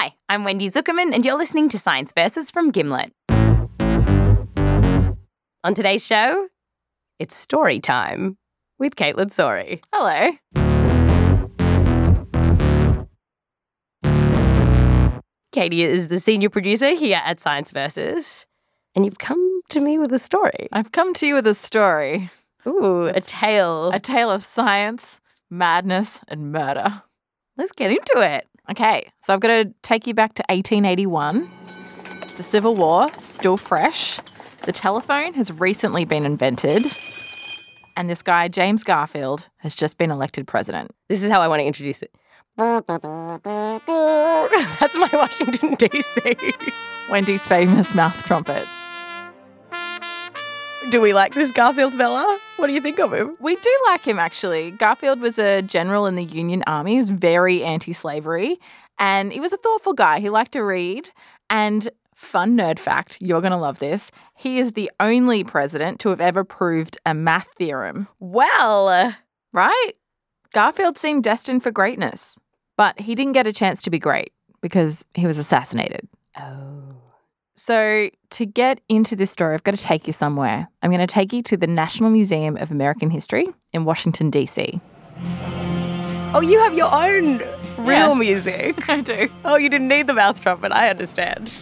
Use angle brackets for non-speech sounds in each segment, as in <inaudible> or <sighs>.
Hi, I'm Wendy Zukerman, and you're listening to Science Versus from Gimlet. On today's show, it's story time with Kaitlyn Sawrey. Hello. Katie is the senior producer here at Science Versus, and you've come to me with a story. I've come to you with a story Ooh, a tale. a tale of science, madness, and murder. Let's get into it. Okay, so I've got to take you back to 1881. The Civil War, still fresh. The telephone has recently been invented. And this guy, James Garfield, has just been elected president. This is how I want to introduce it. <laughs> That's my Washington, D.C. Wendy's famous mouth trumpet. Do we like this Garfield fella? What do you think of him? We do like him, actually. Garfield was a general in the Union Army. He was very anti slavery and he was a thoughtful guy. He liked to read. And fun nerd fact you're going to love this. He is the only president to have ever proved a math theorem, Well, uh, right? Garfield seemed destined for greatness, but he didn't get a chance to be great because he was assassinated. oh. So, to get into this story, I've got to take you somewhere. I'm going to take you to the National Museum of American History in Washington, D.C. Oh, you have your own real Yeah. <laughs> music. I do. Oh, you didn't need the mouth trumpet. I understand.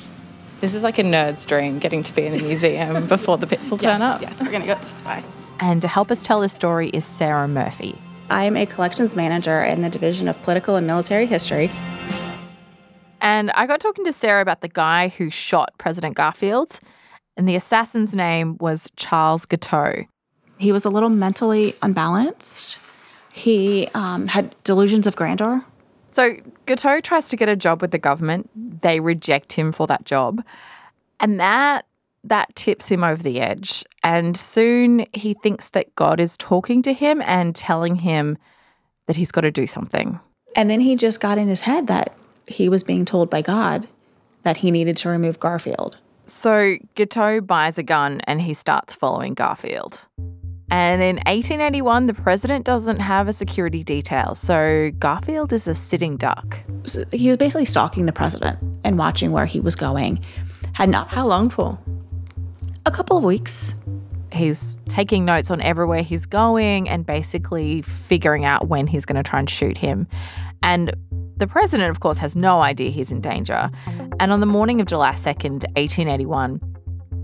This is like a nerd's dream getting to be in a museum <laughs> before the people turn up. Yes, we're gonna go this way. And to help us tell this story is Sara Murphy. I'm a collections manager in the Division of Political and Military History. And I got talking to Sara about the guy who shot President Garfield, and the assassin's name was Charles Guiteau. He was a little mentally unbalanced. He um, had delusions of grandeur. So Guiteau tries to get a job with the government. They reject him for that job. And that that tips him over the edge. And soon he thinks that God is talking to him and telling him that he's got to do something. And then he just got in his head that he was being told by God that he needed to remove Garfield. So Guiteau buys a gun and he starts following Garfield. And in 1881, the president doesn't have a security detail, so Garfield is a sitting duck. So he was basically stalking the president and watching where he was going. Had not How long for? a couple of weeks. He's taking notes on everywhere he's going and basically figuring out when he's going to try and shoot him. And the president, of course, has no idea he's in danger. And on the morning of July 2nd, 1881,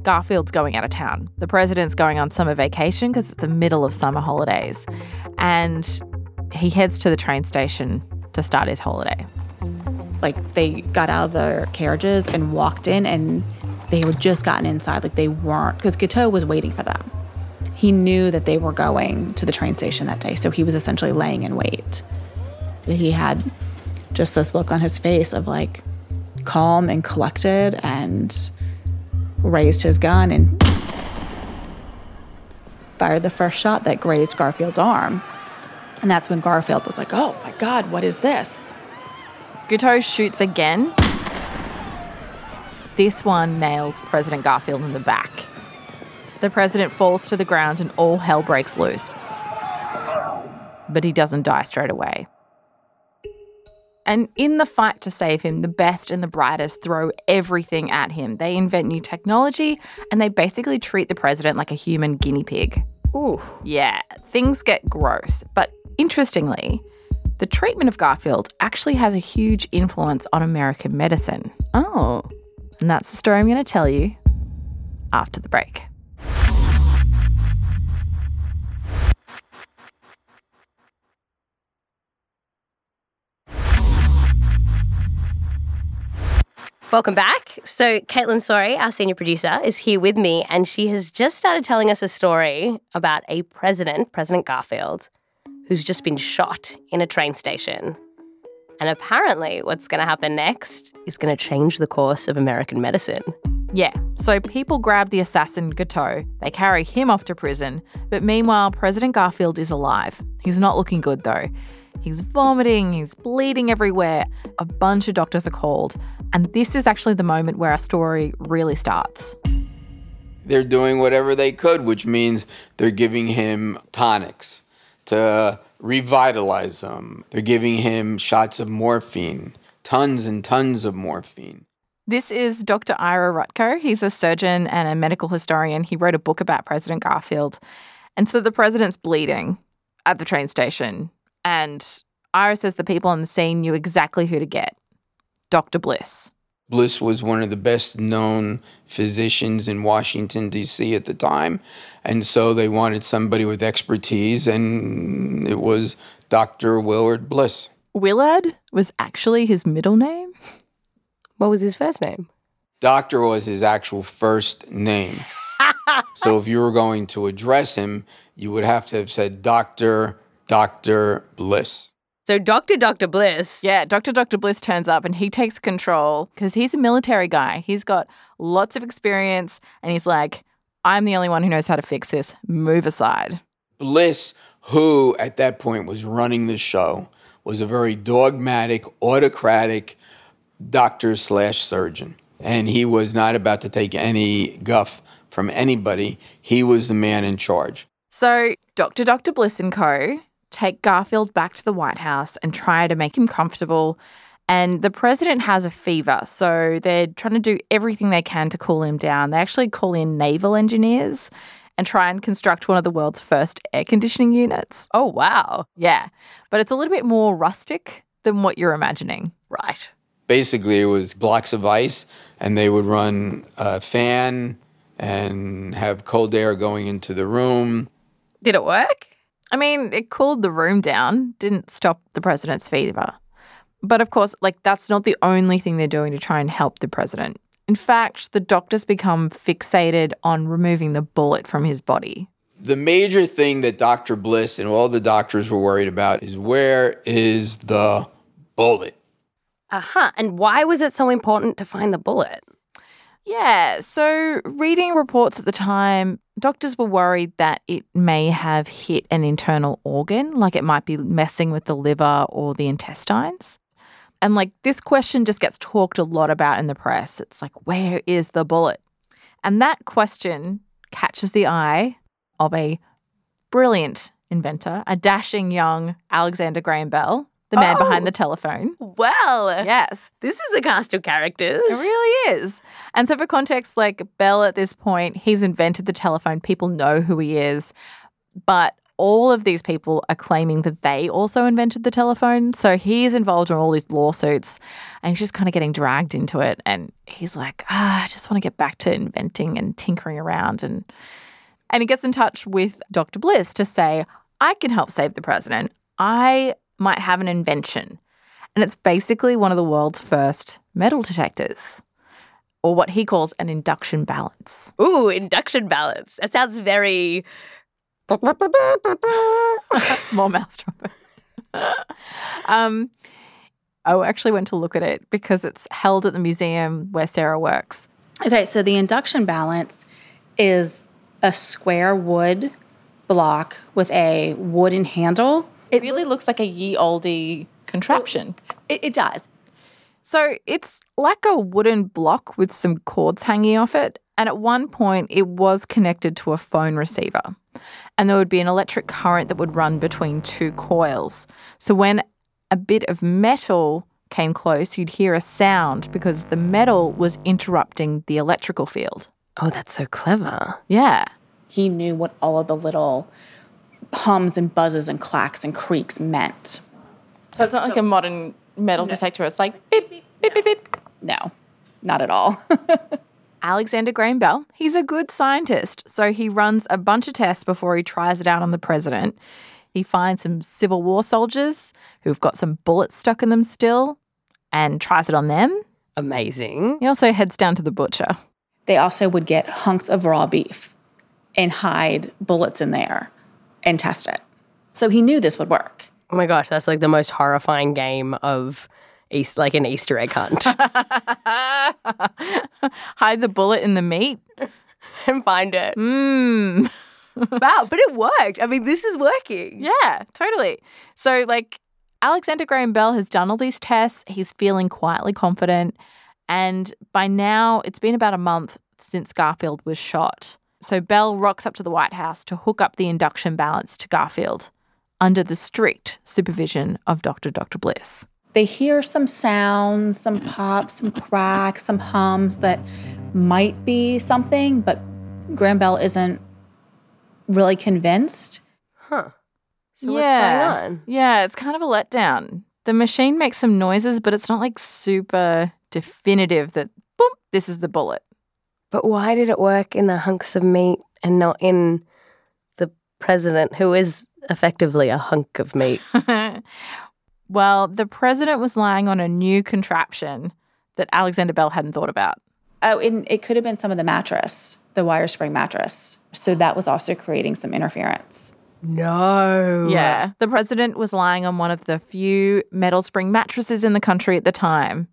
Garfield's going out of town. The president's going on summer vacation because it's the middle of summer holidays. And he heads to the train station to start his holiday. Like they got out of their carriages and walked in, and they were just gotten inside. Like they weren't, because Guiteau was waiting for them. He knew that they were going to the train station that day, so he was essentially laying in wait. He had just this look on his face of like calm and collected, and raised his gun and fired the first shot that grazed Garfield's arm. And that's when Garfield was like, "Oh my God, what is this?" Guiteau shoots again. This one nails President Garfield in the back. The president falls to the ground and all hell breaks loose. But he doesn't die straight away. And in the fight to save him, the best and the brightest throw everything at him. They invent new technology and they basically treat the president like a human guinea pig. Ooh. Yeah, things get gross. But interestingly, the treatment of Garfield actually has a huge influence on American medicine. Oh. And that's the story I'm going to tell you after the break. Welcome back. So, Kaitlyn Sawrey, our senior producer, is here with me, and she has just started telling us a story about a president, President Garfield, who's just been shot in a train station. And apparently, what's going to happen next is going to change the course of American medicine. Yeah, so people grab the assassin Guiteau, they carry him off to prison, but meanwhile, President Garfield is alive. He's not looking good though. He's vomiting, he's bleeding everywhere. A bunch of doctors are called, and this is actually the moment where our story really starts. They're doing whatever they could, which means they're giving him tonics to revitalize him. They're giving him shots of morphine tons and tons of morphine. This is Dr. Ira Rutkow. He's a surgeon and a medical historian. He wrote a book about President Garfield. And so the president's bleeding at the train station. And Ira says the people on the scene knew exactly who to get Dr. Bliss. Bliss was one of the best known physicians in Washington, D.C. at the time. And so they wanted somebody with expertise, and it was Dr. Willard Bliss. Willard was actually his middle name. What was his first name? Doctor was his actual first name. <laughs> so if you were going to address him, you would have to have said Dr. Dr. Bliss. So Dr. Dr. Bliss. Yeah, Dr. Dr. Bliss turns up and he takes control because he's a military guy. He's got lots of experience and he's like, I'm the only one who knows how to fix this. Move aside. Bliss, who at that point was running the show, was a very dogmatic, autocratic doctor slash surgeon. And he was not about to take any guff from anybody. He was the man in charge. So Dr. Dr. Bliss and co take Garfield back to the White House and try to make him comfortable. And the president has a fever, so they're trying to do everything they can to cool him down. They actually call in naval engineers and try and construct one of the world's first air conditioning units. Oh, wow. Yeah, but it's a little bit more rustic than what you're imagining. Right. Basically, it was blocks of ice, and they would run a fan and have cold air going into the room. Did it work? I mean, it cooled the room down, didn't stop the president's fever. But of course, like that's not the only thing they're doing to try and help the president. In fact, the doctors become fixated on removing the bullet from his body. The major thing that Dr. Bliss and all the doctors were worried about is where is the bullet? Uh huh. And why was it so important to find the bullet? Yeah, so reading reports at the time, doctors were worried that it may have hit an internal organ, like it might be messing with the liver or the intestines. And like this question just gets talked a lot about in the press. It's like, where is the bullet? And that question catches the eye of a brilliant inventor, a dashing young Alexander Graham Bell, the man Oh. behind the telephone. Well, Yes. this is a cast of characters. It really is. And so, for context, like Bell at this point, he's invented the telephone. People know who he is. But all of these people are claiming that they also invented the telephone. So he's involved in all these lawsuits and he's just kind of getting dragged into it. And he's like, ah, I just want to get back to inventing and tinkering around. And, and he gets in touch with Dr. Bliss to say, I can help save the president. I might have an invention. And it's basically one of the world's first metal detectors, or what he calls an induction balance. Ooh, induction balance. That sounds very. <laughs> More mouse trumpet. um, I actually went to look at it because it's held at the museum where Sara works. Okay, so the induction balance is a square wood block with a wooden handle. It really looks like a ye olde contraption. It, it does. So it's like a wooden block with some cords hanging off it. And at one point, it was connected to a phone receiver. And there would be an electric current that would run between two coils. So when a bit of metal came close, you'd hear a sound because the metal was interrupting the electrical field. Oh, that's so clever. Yeah. He knew what all of the little hums and buzzes and clacks and creaks meant. So it's not like a modern metal detector. It's like beep, beep, beep, beep, beep. No, not at all. <laughs> Alexander Graham Bell, he's a good scientist. So he runs a bunch of tests before he tries it out on the president. He finds some Civil War soldiers who've got some bullets stuck in them still and tries it on them. Amazing. He also heads down to the butcher. they also would get hunks of raw beef and hide bullets in there and test it. So he knew this would work. Oh my gosh, that's like the most horrifying game of East, like an Easter egg hunt. <laughs> Hide the bullet in the meat. and find it. Mmm. <laughs> Wow, but it worked. I mean, this is working. Yeah, totally. So, like, Alexander Graham Bell has done all these tests. He's feeling quietly confident. And by now, it's been about a month since Garfield was shot. So, Bell rocks up to the White House to hook up the induction balance to Garfield under the strict supervision of Dr. Dr. Bliss. They hear some sounds, some pops, some cracks, some hums that might be something, but Graham Bell isn't really convinced. Huh. So what's going on? Yeah, it's kind of a letdown. The machine makes some noises, but it's not like super definitive that boom, this is the bullet. But why did it work in the hunks of meat and not in the president, who is effectively a hunk of meat? <laughs> well, the president was lying on a new contraption that Alexander Bell hadn't thought about. Oh, and it could have been some of the mattress, the wire spring mattress. So that was also creating some interference. No. Yeah. The president was lying on one of the few metal spring mattresses in the country at the time.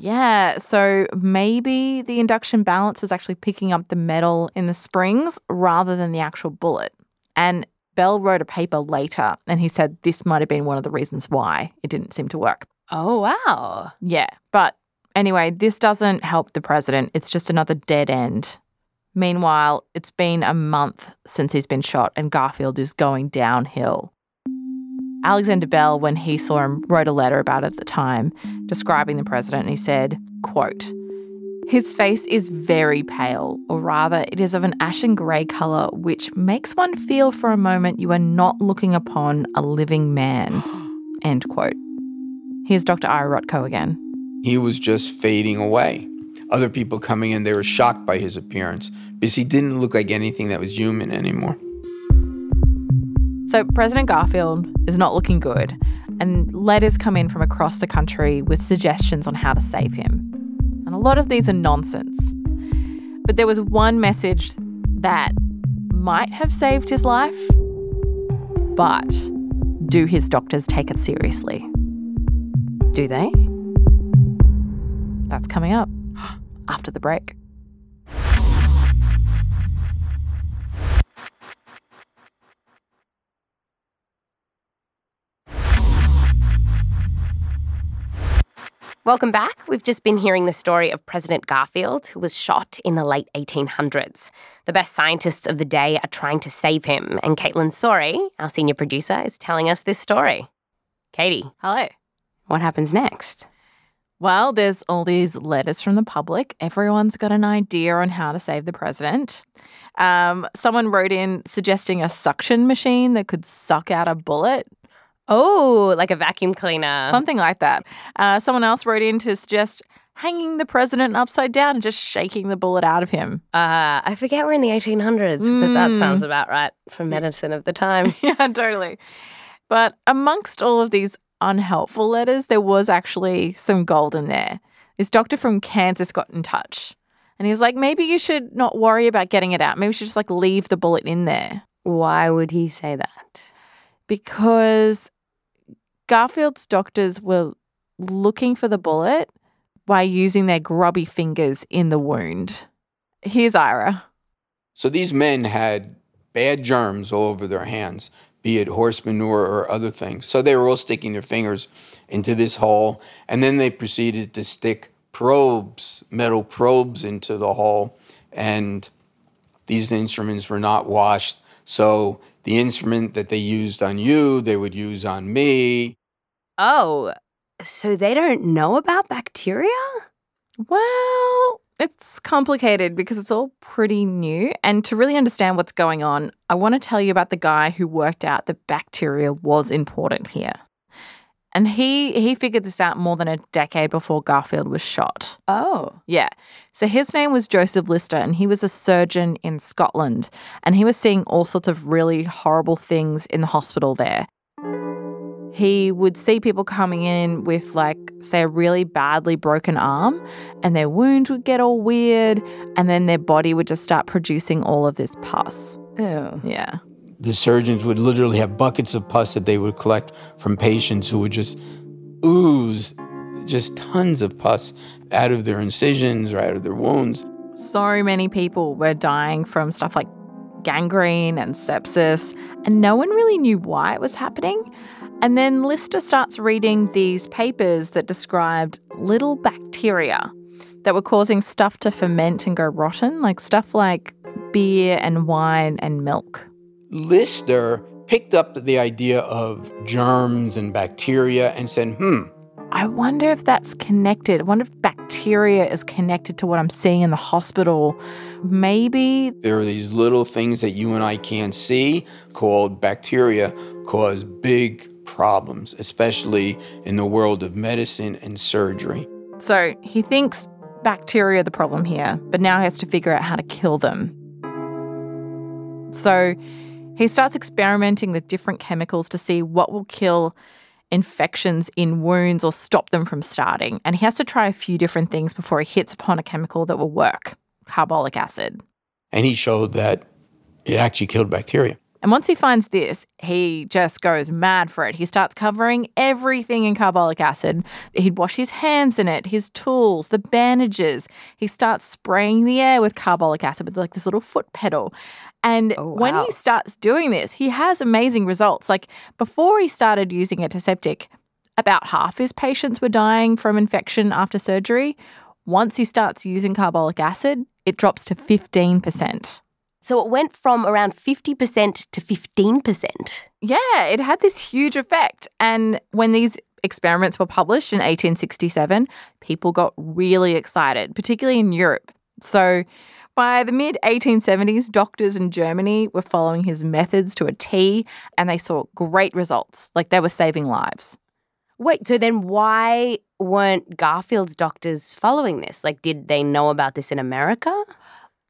Yeah. So maybe the induction balance was actually picking up the metal in the springs rather than the actual bullet. And Bell wrote a paper later and he said this might have been one of the reasons why it didn't seem to work. Oh, wow. Yeah. But anyway, this doesn't help the president. It's just another dead end. Meanwhile, it's been a month since he's been shot and Garfield is going downhill. Alexander Bell, when he saw him, wrote a letter about it at the time, describing the president. And he said, quote, his face is very pale, or rather, it is of an ashen grey colour, which makes one feel for a moment you are not looking upon a living man. <gasps> End quote. Here's Dr. Ira Rutkow again. He was just fading away. Other people coming in, they were shocked by his appearance because he didn't look like anything that was human anymore. So, President Garfield is not looking good, and letters come in from across the country with suggestions on how to save him. And a lot of these are nonsense. But there was one message that might have saved his life, but do his doctors take it seriously? Do they? That's coming up <gasps> after the break. Welcome back. We've just been hearing the story of President Garfield, who was shot in the late 1800s. The best scientists of the day are trying to save him, and Kaitlyn Sawrey, our senior producer, is telling us this story. Katie, Hello. what happens next? Well, there's all these letters from the public. Everyone's got an idea on how to save the president. Um, someone wrote in suggesting a suction machine that could suck out a bullet, Oh, like a vacuum cleaner. something like that. Uh, someone else wrote in to suggest hanging the president upside down and just shaking the bullet out of him. Uh, I forget we're in the 1800s, but that Mm. sounds about right for medicine of the time. <laughs> yeah, totally. But amongst all of these unhelpful letters, there was actually some gold in there. This doctor from Kansas got in touch and he was like, maybe you should not worry about getting it out. Maybe you should just like leave the bullet in there Why would he say that? because Garfield's doctors were looking for the bullet by using their grubby fingers in the wound. Here's Ira. So these men had bad germs all over their hands, be it horse manure or other things. So they were all sticking their fingers into this hole, and then they proceeded to stick probes, metal probes into the hole, and these instruments were not washed. So the instrument that they used on you, they would use on me. Oh, so they don't know about bacteria? Well, it's complicated because it's all pretty new. And to really understand what's going on, I want to tell you about the guy who worked out that bacteria was important here. And he he figured this out more than a decade before Garfield was shot. Oh. Yeah. So his name was Joseph Lister and he was a surgeon in Scotland and he was seeing all sorts of really horrible things in the hospital there. He would see people coming in with like say a really badly broken arm and their wound would get all weird and then their body would just start producing all of this pus. Ew. Yeah. The surgeons would literally have buckets of pus that they would collect from patients who would just ooze just tons of pus out of their incisions or out of their wounds. So many people were dying from stuff like gangrene and sepsis, and no one really knew why it was happening. And then Lister starts reading these papers that described little bacteria that were causing stuff to ferment and go rotten, like stuff like beer and wine and milk. Lister picked up the idea of germs and bacteria and said, hmm, I wonder if that's connected. I wonder if bacteria is connected to what I'm seeing in the hospital. Maybe. There are these little things that you and I can't see called bacteria cause big problems, especially in the world of medicine and surgery. So he thinks bacteria are the problem here, but now he has to figure out how to kill them. So he starts experimenting with different chemicals to see what will kill infections in wounds or stop them from starting. And he has to try a few different things before he hits upon a chemical that will work carbolic acid. And he showed that it actually killed bacteria. And once he finds this, he just goes mad for it. He starts covering everything in carbolic acid. He'd wash his hands in it, his tools, the bandages. He starts spraying the air with carbolic acid with like this little foot pedal. And Oh, when he starts doing this, he has amazing results. Like before he started using antiseptic, about half his patients were dying from infection after surgery. Once he starts using carbolic acid, it drops to 15%. So it went from around 50% to 15%. Yeah, it had this huge effect. And when these experiments were published in 1867, people got really excited, particularly in Europe. So by the mid 1870s, doctors in Germany were following his methods to a T and they saw great results, like they were saving lives. Wait, so then why weren't Garfield's doctors following this? Like, did they know about this in America?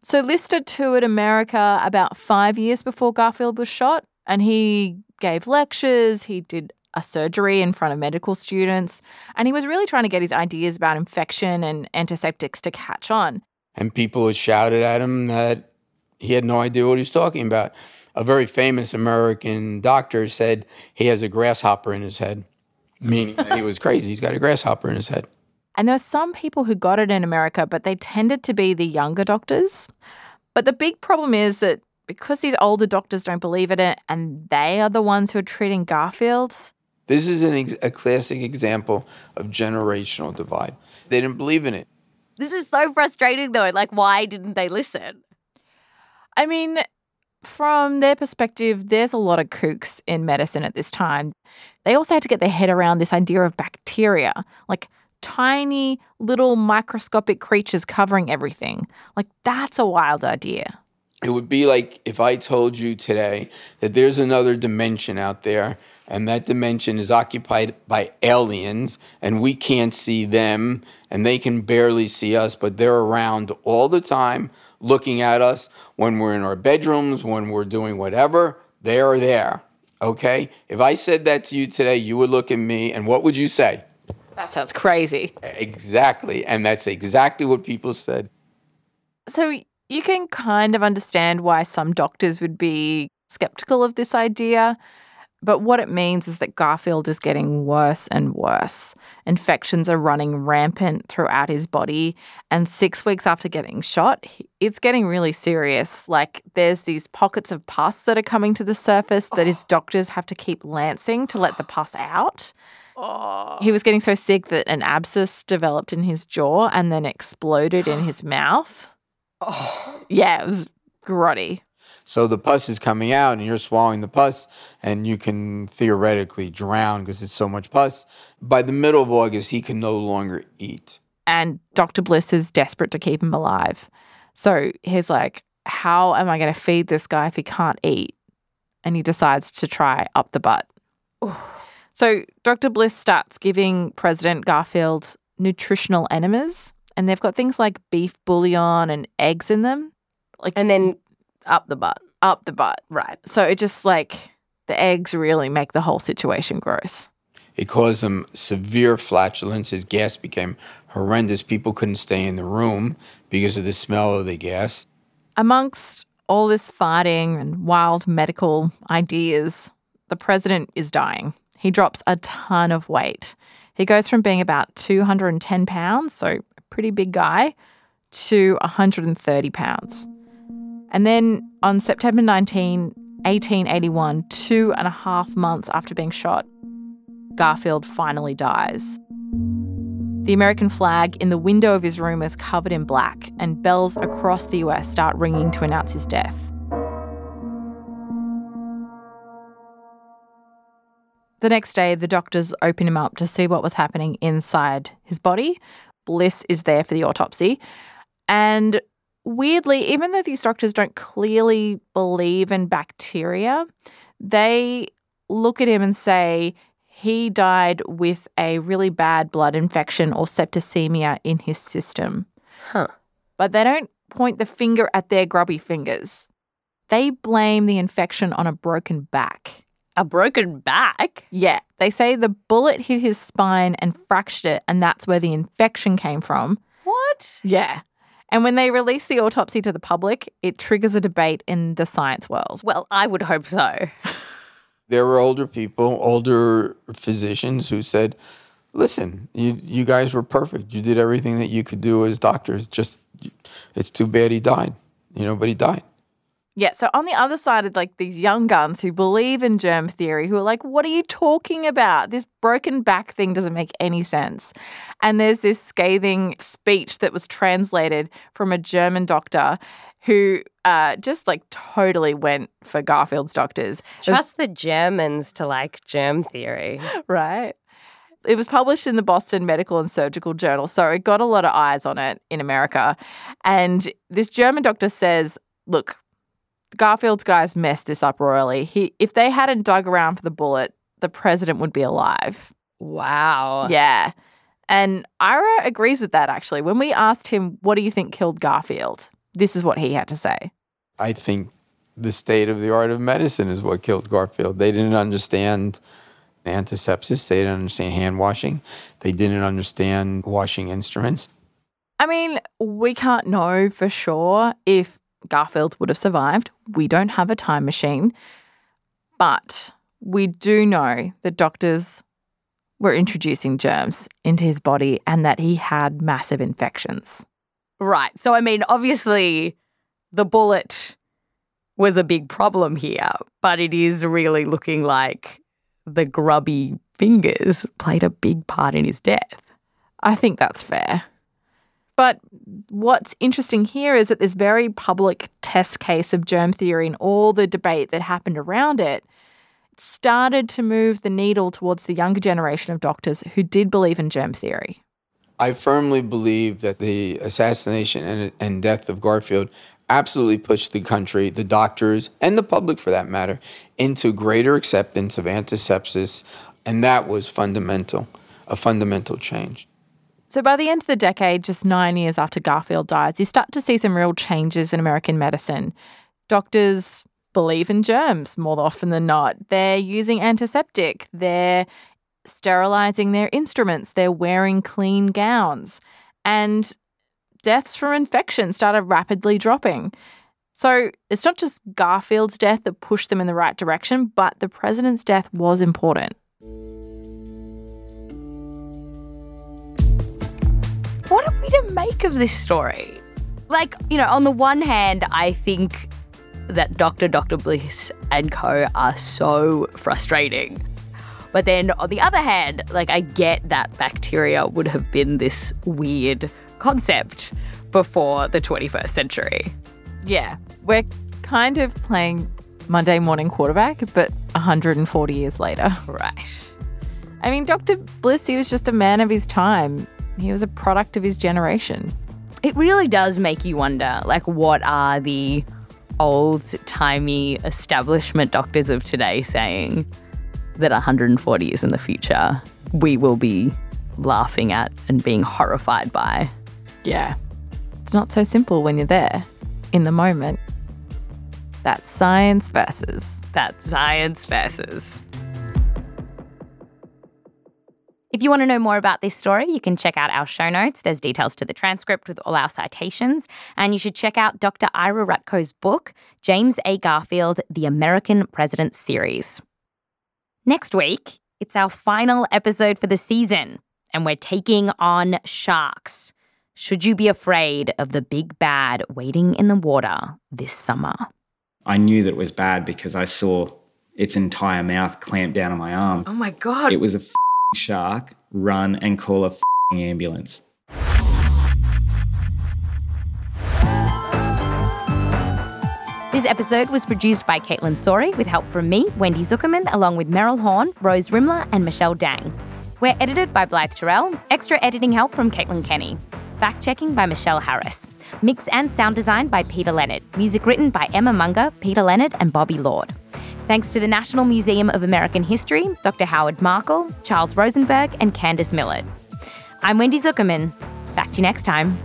So Lister toured America about five years before Garfield was shot, and he gave lectures, he did a surgery in front of medical students, and he was really trying to get his ideas about infection and antiseptics to catch on. And people had shouted at him that he had no idea what he was talking about. A very famous American doctor said he has a grasshopper in his head, meaning that he was <laughs> crazy. He's got a grasshopper in his head. And there were some people who got it in America, but they tended to be the younger doctors. But the big problem is that because these older doctors don't believe in it and they are the ones who are treating Garfield's, This is an ex- a classic example of generational divide. They didn't believe in it. This is so frustrating, though. Like, why didn't they listen? I mean, from their perspective, there's a lot of kooks in medicine at this time. They also had to get their head around this idea of bacteria, like tiny little microscopic creatures covering everything. Like, that's a wild idea. It would be like if I told you today that there's another dimension out there, and that dimension is occupied by aliens, and we can't see them, and they can barely see us, but they're around all the time looking at us when we're in our bedrooms, when we're doing whatever, they are there. Okay? If I said that to you today, you would look at me, and what would you say? That sounds crazy. Exactly. And that's exactly what people said. So, you can kind of understand why some doctors would be skeptical of this idea. But what it means is that Garfield is getting worse and worse. Infections are running rampant throughout his body. And six weeks after getting shot, it's getting really serious. Like, there's these pockets of pus that are coming to the surface that his <sighs> doctors have to keep lancing to let the pus out. <sighs> He was getting so sick that an abscess developed in his jaw and then exploded in <gasps> his mouth. <sighs> Yeah, it was grotty. So the pus is coming out, and you're swallowing the pus, and you can theoretically drown because it's so much pus. By the middle of August, he can no longer eat. And Dr. Bliss is desperate to keep him alive. So he's like, How am I going to feed this guy if he can't eat? And he decides to try up the butt. So Dr. Bliss starts giving President Garfield nutritional enemas, and they've got things like beef bouillon and eggs in them. Like, And then up the butt. Up the butt. Right. So it just like the eggs really make the whole situation gross. It caused him severe flatulence. His gas became horrendous. People couldn't stay in the room because of the smell of the gas. Amongst all this fighting and wild medical ideas, the president is dying. He drops a ton of weight. He goes from being about 210 pounds, so a pretty big guy, to 130 pounds. And then on September 19, 1881, two and a half months after being shot, Garfield finally dies. The American flag in the window of his room is covered in black, and bells across the US start ringing to announce his death. The next day, the doctors open him up to see what was happening inside his body. Bliss is there for the autopsy. And weirdly, even though these doctors don't clearly believe in bacteria, they look at him and say he died with a really bad blood infection or septicemia in his system. Huh. But they don't point the finger at their grubby fingers. They blame the infection on a broken back. A broken back? Yeah, they say the bullet hit his spine and fractured it, and that's where the infection came from. What? Yeah. And when they release the autopsy to the public, it triggers a debate in the science world. Well, I would hope so. There were older people, older physicians who said, "Listen, you you guys were perfect. You did everything that you could do as doctors. Just it's too bad he died. You know, but he died." Yeah, so on the other side of like these young guns who believe in germ theory, who are like, what are you talking about? This broken back thing doesn't make any sense. And there's this scathing speech that was translated from a German doctor who uh, just like totally went for Garfield's doctors. Trust the Germans to like germ theory. <laughs> right? It was published in the Boston Medical and Surgical Journal, so it got a lot of eyes on it in America. And this German doctor says, look, Garfield's guys messed this up royally. He, if they hadn't dug around for the bullet, the president would be alive. Wow. Yeah. And Ira agrees with that actually. When we asked him, what do you think killed Garfield? This is what he had to say. I think the state of the art of medicine is what killed Garfield. They didn't understand antisepsis. They didn't understand hand washing. They didn't understand washing instruments. I mean, we can't know for sure if Garfield would have survived. We don't have a time machine. But we do know that doctors were introducing germs into his body and that he had massive infections. Right. So, I mean, obviously, the bullet was a big problem here, but it is really looking like the grubby fingers played a big part in his death. I think that's fair. But what's interesting here is that this very public test case of germ theory and all the debate that happened around it started to move the needle towards the younger generation of doctors who did believe in germ theory. I firmly believe that the assassination and, and death of Garfield absolutely pushed the country, the doctors, and the public for that matter, into greater acceptance of antisepsis. And that was fundamental, a fundamental change. So by the end of the decade, just nine years after Garfield dies, you start to see some real changes in American medicine. Doctors believe in germs more often than not. They're using antiseptic. They're sterilizing their instruments. They're wearing clean gowns. And deaths from infection started rapidly dropping. So it's not just Garfield's death that pushed them in the right direction, but the president's death was important. What are we to make of this story? Like, you know, on the one hand, I think that Dr. Dr. Bliss and co are so frustrating. But then on the other hand, like I get that bacteria would have been this weird concept before the 21st century. Yeah, we're kind of playing Monday morning quarterback, but 140 years later. Right. I mean, Dr. Bliss, he was just a man of his time. He was a product of his generation. It really does make you wonder like, what are the old timey establishment doctors of today saying that 140 years in the future we will be laughing at and being horrified by? Yeah. It's not so simple when you're there in the moment. That's science versus. That's science versus. If you want to know more about this story, you can check out our show notes. There's details to the transcript with all our citations. And you should check out Dr. Ira Rutkow's book, James A. Garfield, The American President Series. Next week, it's our final episode for the season, and we're taking on sharks. Should you be afraid of the big bad waiting in the water this summer? I knew that it was bad because I saw its entire mouth clamped down on my arm. Oh my God. It was a shark. Run and call a ambulance. This episode was produced by Kaitlyn Sawrey with help from me, Wendy Zukerman, along with Meryl Horn, Rose Rimler, and Michelle Dang. We're edited by Blythe Terrell, extra editing help from Caitlin Kenny. Fact checking by Michelle Harris. Mix and sound design by Peter Leonard. Music written by Emma Munger, Peter Leonard, and Bobby Lord. Thanks to the National Museum of American History, Dr. Howard Markel, Charles Rosenberg, and Candice Millard. I'm Wendy Zukerman. Back to you next time.